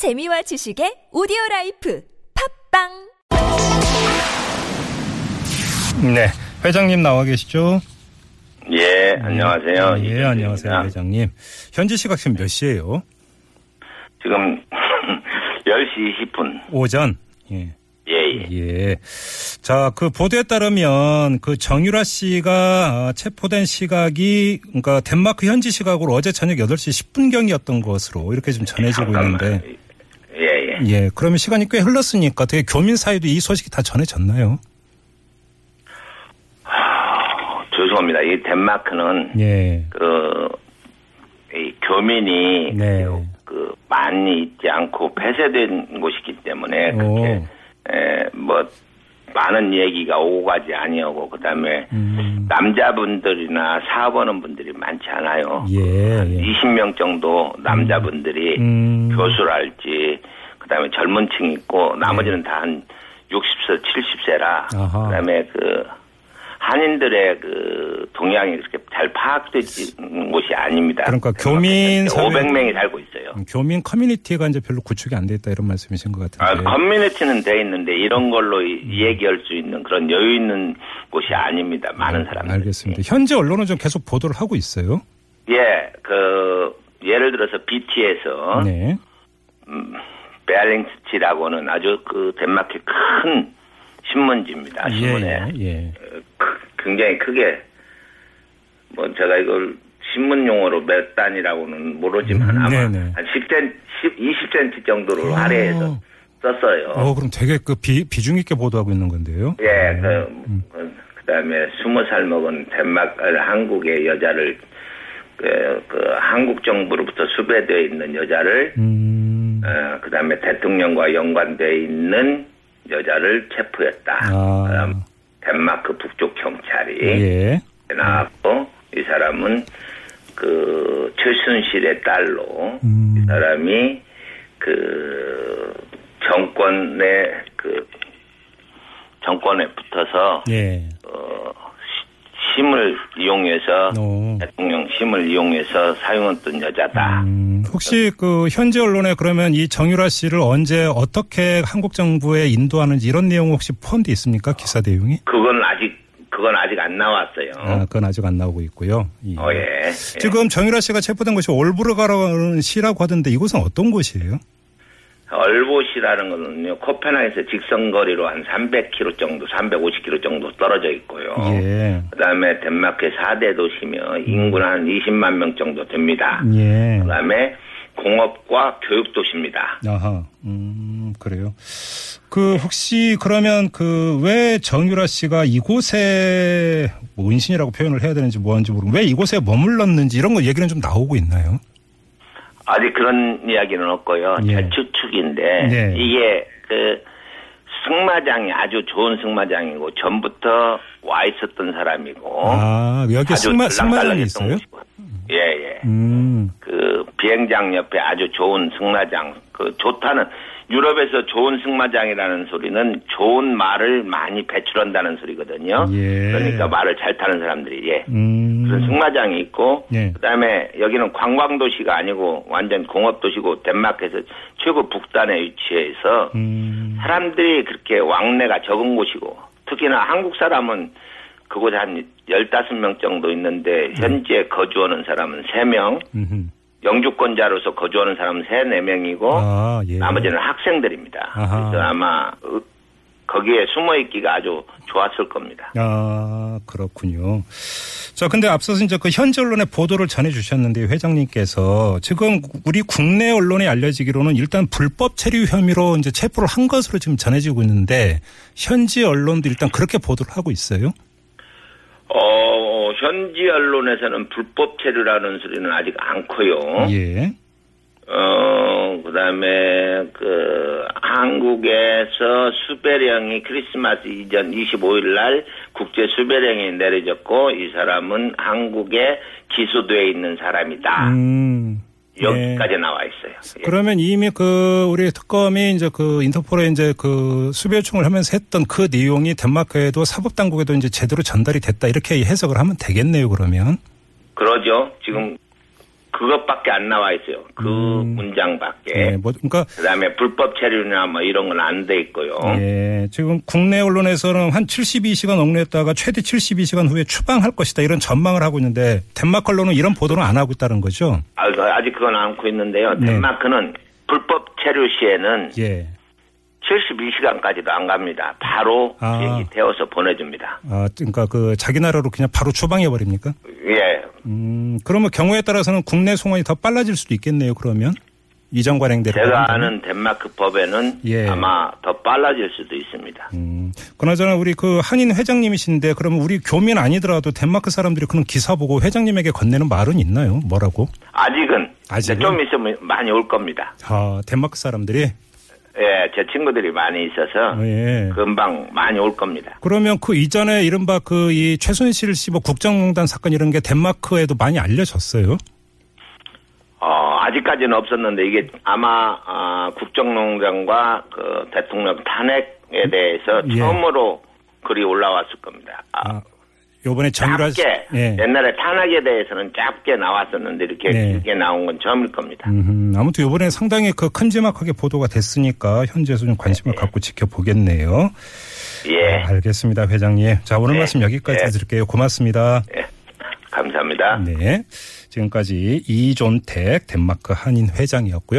재미와 지식의 오디오 라이프 팟빵 네. 회장님 나와 계시죠? 예, 안녕하세요. 예, 이준입니다. 안녕하세요, 회장님. 현지 시각 지금 몇 시예요? 지금 10시 20분. 오전. 예. 예, 예. 예. 자, 그 보도에 따르면 그 정유라 씨가 어, 체포된 시각이 그러니까 덴마크 현지 시각으로 어제 저녁 8시 10분경이었던 것으로 이렇게 좀 전해지고 있는데 예, 예. 예. 그러면 시간이 꽤 흘렀으니까 되게 교민 사이도 이 소식이 다 전해졌나요? 죄송합니다. 이 덴마크는 예. 그, 이 교민이 네. 그 많이 있지 않고 폐쇄된 곳이기 때문에 오. 그렇게 에, 뭐 많은 얘기가 오고 가지 아니하고 그다음에 음. 남자분들이나 사업하는 분들이 많지 않아요. 예. 예. 20명 정도 남자분들이 음. 교수랄지 그다음에 젊은 층 있고 나머지는 다 한 60세, 70세라 아하. 그다음에 그 한인들의 그 동향이 그렇게 잘 파악되지 곳이 아닙니다. 그러니까 교민 사회- 500명이 살고 있어요. 교민 커뮤니티가 이제 별로 구축이 안 돼 있다 이런 말씀이신 것 아, 같은데. 커뮤니티는 돼 있는데 이런 걸로 이- 음. 얘기할 수 있는 그런 여유 있는 곳이 아닙니다. 많은 사람들. 알겠습니다. 현재 언론은 좀 계속 보도를 하고 있어요. 예, 그 예를 들어서 BT에서 네. 베를링스케라고는 아주 그 덴마크의 큰 신문지입니다. 신문에 예, 예. 크- 굉장히 크게 뭐 제가 이걸 신문 용어로 몇 단이라고는 모르지만 음, 아마 네네. 한 10cm, 10, 20cm 정도로 할애해서 썼어요. 어, 그럼 되게 그 비, 비중 있게 보도하고 있는 건데요. 예, 그, 음. 그, 다음에 스무 살 먹은 덴마크, 한국의 여자를, 그, 그, 한국 정부로부터 수배되어 있는 여자를, 음. 어, 그 다음에 대통령과 연관되어 있는 여자를 체포했다. 아. 그다음 덴마크 북쪽 경찰이 예. 나왔고, 이 사람은 그, 최순실의 딸로, 음. 이 사람이 그, 정권의 그, 정권에 붙어서 예. 어, 시- 힘을 이용해서 오. 대통령 힘을 이용해서 사용했던 여자다. 음, 혹시 그 현지 언론에 그러면 이 정유라 씨를 언제 어떻게 한국 정부에 인도하는지 이런 내용 혹시 포함되어 있습니까? 기사 내용이? 그건 아직 그건 아직 안 나왔어요. 아, 그건 아직 안 나오고 있고요. 예. 어, 예. 지금 정유라 씨가 체포된 곳이 올브르가라는 시라고 하던데 이곳은 어떤 곳이에요? 얼봇이라는 거는요 코펜하겐에서 직선거리로 한 300km 정도, 350km 정도 떨어져 있고요. 예. 그 다음에 덴마크의 4대 도시며 인구는 한 20만 명 정도 됩니다. 예. 그 다음에 공업과 교육 도시입니다. 아하, 음, 그래요. 그, 혹시, 그러면 그, 왜 정유라 씨가 이곳에, 뭐, 은신이라고 표현을 해야 되는지 뭐하는지 모르고, 왜 이곳에 머물렀는지 이런 거 얘기는 좀 나오고 있나요? 아직 그런 이야기는 없고요. 예. 제 추측인데 네. 이게 그 승마장이 아주 좋은 승마장이고 전부터 와 있었던 사람이고 아, 여기 승마, 승마장이 있어요? 곳이고. 예, 예. 음, 그 비행장 옆에 아주 좋은 승마장. 그 좋다는 유럽에서 좋은 승마장이라는 소리는 좋은 말을 많이 배출한다는 소리거든요. 예. 그러니까 말을 잘 타는 사람들이 예. 음. 그런 승마장이 있고 예. 그다음에 여기는 관광 도시가 아니고 완전 공업 도시고 덴마크에서 최고 북단에 위치해서 음, 사람들이 그렇게 왕래가 적은 곳이고 특히나 한국 사람은 그곳에 한 15명 정도 있는데 현재 거주하는 사람은 3명, 음흠. 영주권자로서 거주하는 사람은 3, 4명이고 아, 예. 나머지는 학생들입니다. 아하. 그래서 아마 어, 거기에 숨어 있기가 아주 좋았을 겁니다. 아, 그렇군요. 자, 근데 앞서서 이제 그 현지 언론의 보도를 전해 주셨는데 회장님께서 지금 우리 국내 언론에 알려지기로는 일단 불법 체류 혐의로 이제 체포를 한 것으로 지금 전해지고 있는데 현지 언론도 일단 그렇게 보도를 하고 있어요. 어, 현지 언론에서는 불법 체류라는 소리는 아직 않고요. 예. 어, 그 다음에, 그, 한국에서 수배령이 크리스마스 이전 25일 날 국제 수배령이 내려졌고, 이 사람은 한국에 기소되어 있는 사람이다. 음. 여기까지 나와 있어요. 예. 그러면 이미 그 우리 특검이 이제 그 인터폴에 이제 그 수배 요청을 하면서 했던 그 내용이 덴마크에도 사법 당국에도 이제 제대로 전달이 됐다 이렇게 해석을 하면 되겠네요. 그러면. 그러죠. 지금 그 그것밖에 안 나와 있어요. 그 문장밖에. 예, 뭐 그러니까 그다음에 불법 체류나 뭐 이런 건 안 돼 있고요. 예, 지금 국내 언론에서는 한 72시간 억류했다가 최대 72시간 후에 추방할 것이다 이런 전망을 하고 있는데 덴마크 언론은 이런 보도를 안 하고 있다는 거죠. 아, 그 아직 그건 않고 있는데요. 네. 덴마크는 불법 체류 시에는 예. 72시간까지도 안 갑니다. 바로 아. 비행기 태워서 보내줍니다. 아, 그러니까 그 자기 나라로 그냥 바로 추방해 버립니까? 예. 음, 그러면 경우에 따라서는 국내 송환이 더 빨라질 수도 있겠네요. 그러면 이전 관행대로. 제가. 아는 덴마크 법에는 예. 아마 더 빨라질 수도 있습니다. 음, 그나저나 우리 그 한인 회장님이신데 그러면 우리 교민 아니더라도 덴마크 사람들이 그런 기사 보고 회장님에게 건네는 말은 있나요? 뭐라고? 아직은, 아직은? 좀 있으면 많이 올 겁니다. 아, 덴마크 사람들이 예, 제 친구들이 많이 있어서 어, 예. 금방 많이 올 겁니다. 그러면 그 이전에 이른바 그 이 최순실 씨 뭐 국정농단 사건 이런 게 덴마크에도 많이 알려졌어요. 어, 아직까지는 없었는데 이게 아마 아, 국정농단과 그 대통령 탄핵에 대해서 예. 처음으로 글이 올라왔을 겁니다. 아, 아, 요번에 정유라 씨. 짧게 예. 옛날에 탄핵에 대해서는 짧게 나왔었는데 이렇게 네. 길게 나온 건 처음일 겁니다. 음, 아무튼 요번에 상당히 그 큼지막하게 보도가 됐으니까 현재에서 좀 관심을 갖고 지켜보겠네요. 예, 알겠습니다, 회장님. 자, 오늘 네. 말씀 여기까지 네. 드릴게요. 고맙습니다. 예. 감사합니다. 네. 지금까지 이존택 덴마크 한인 회장이었고요.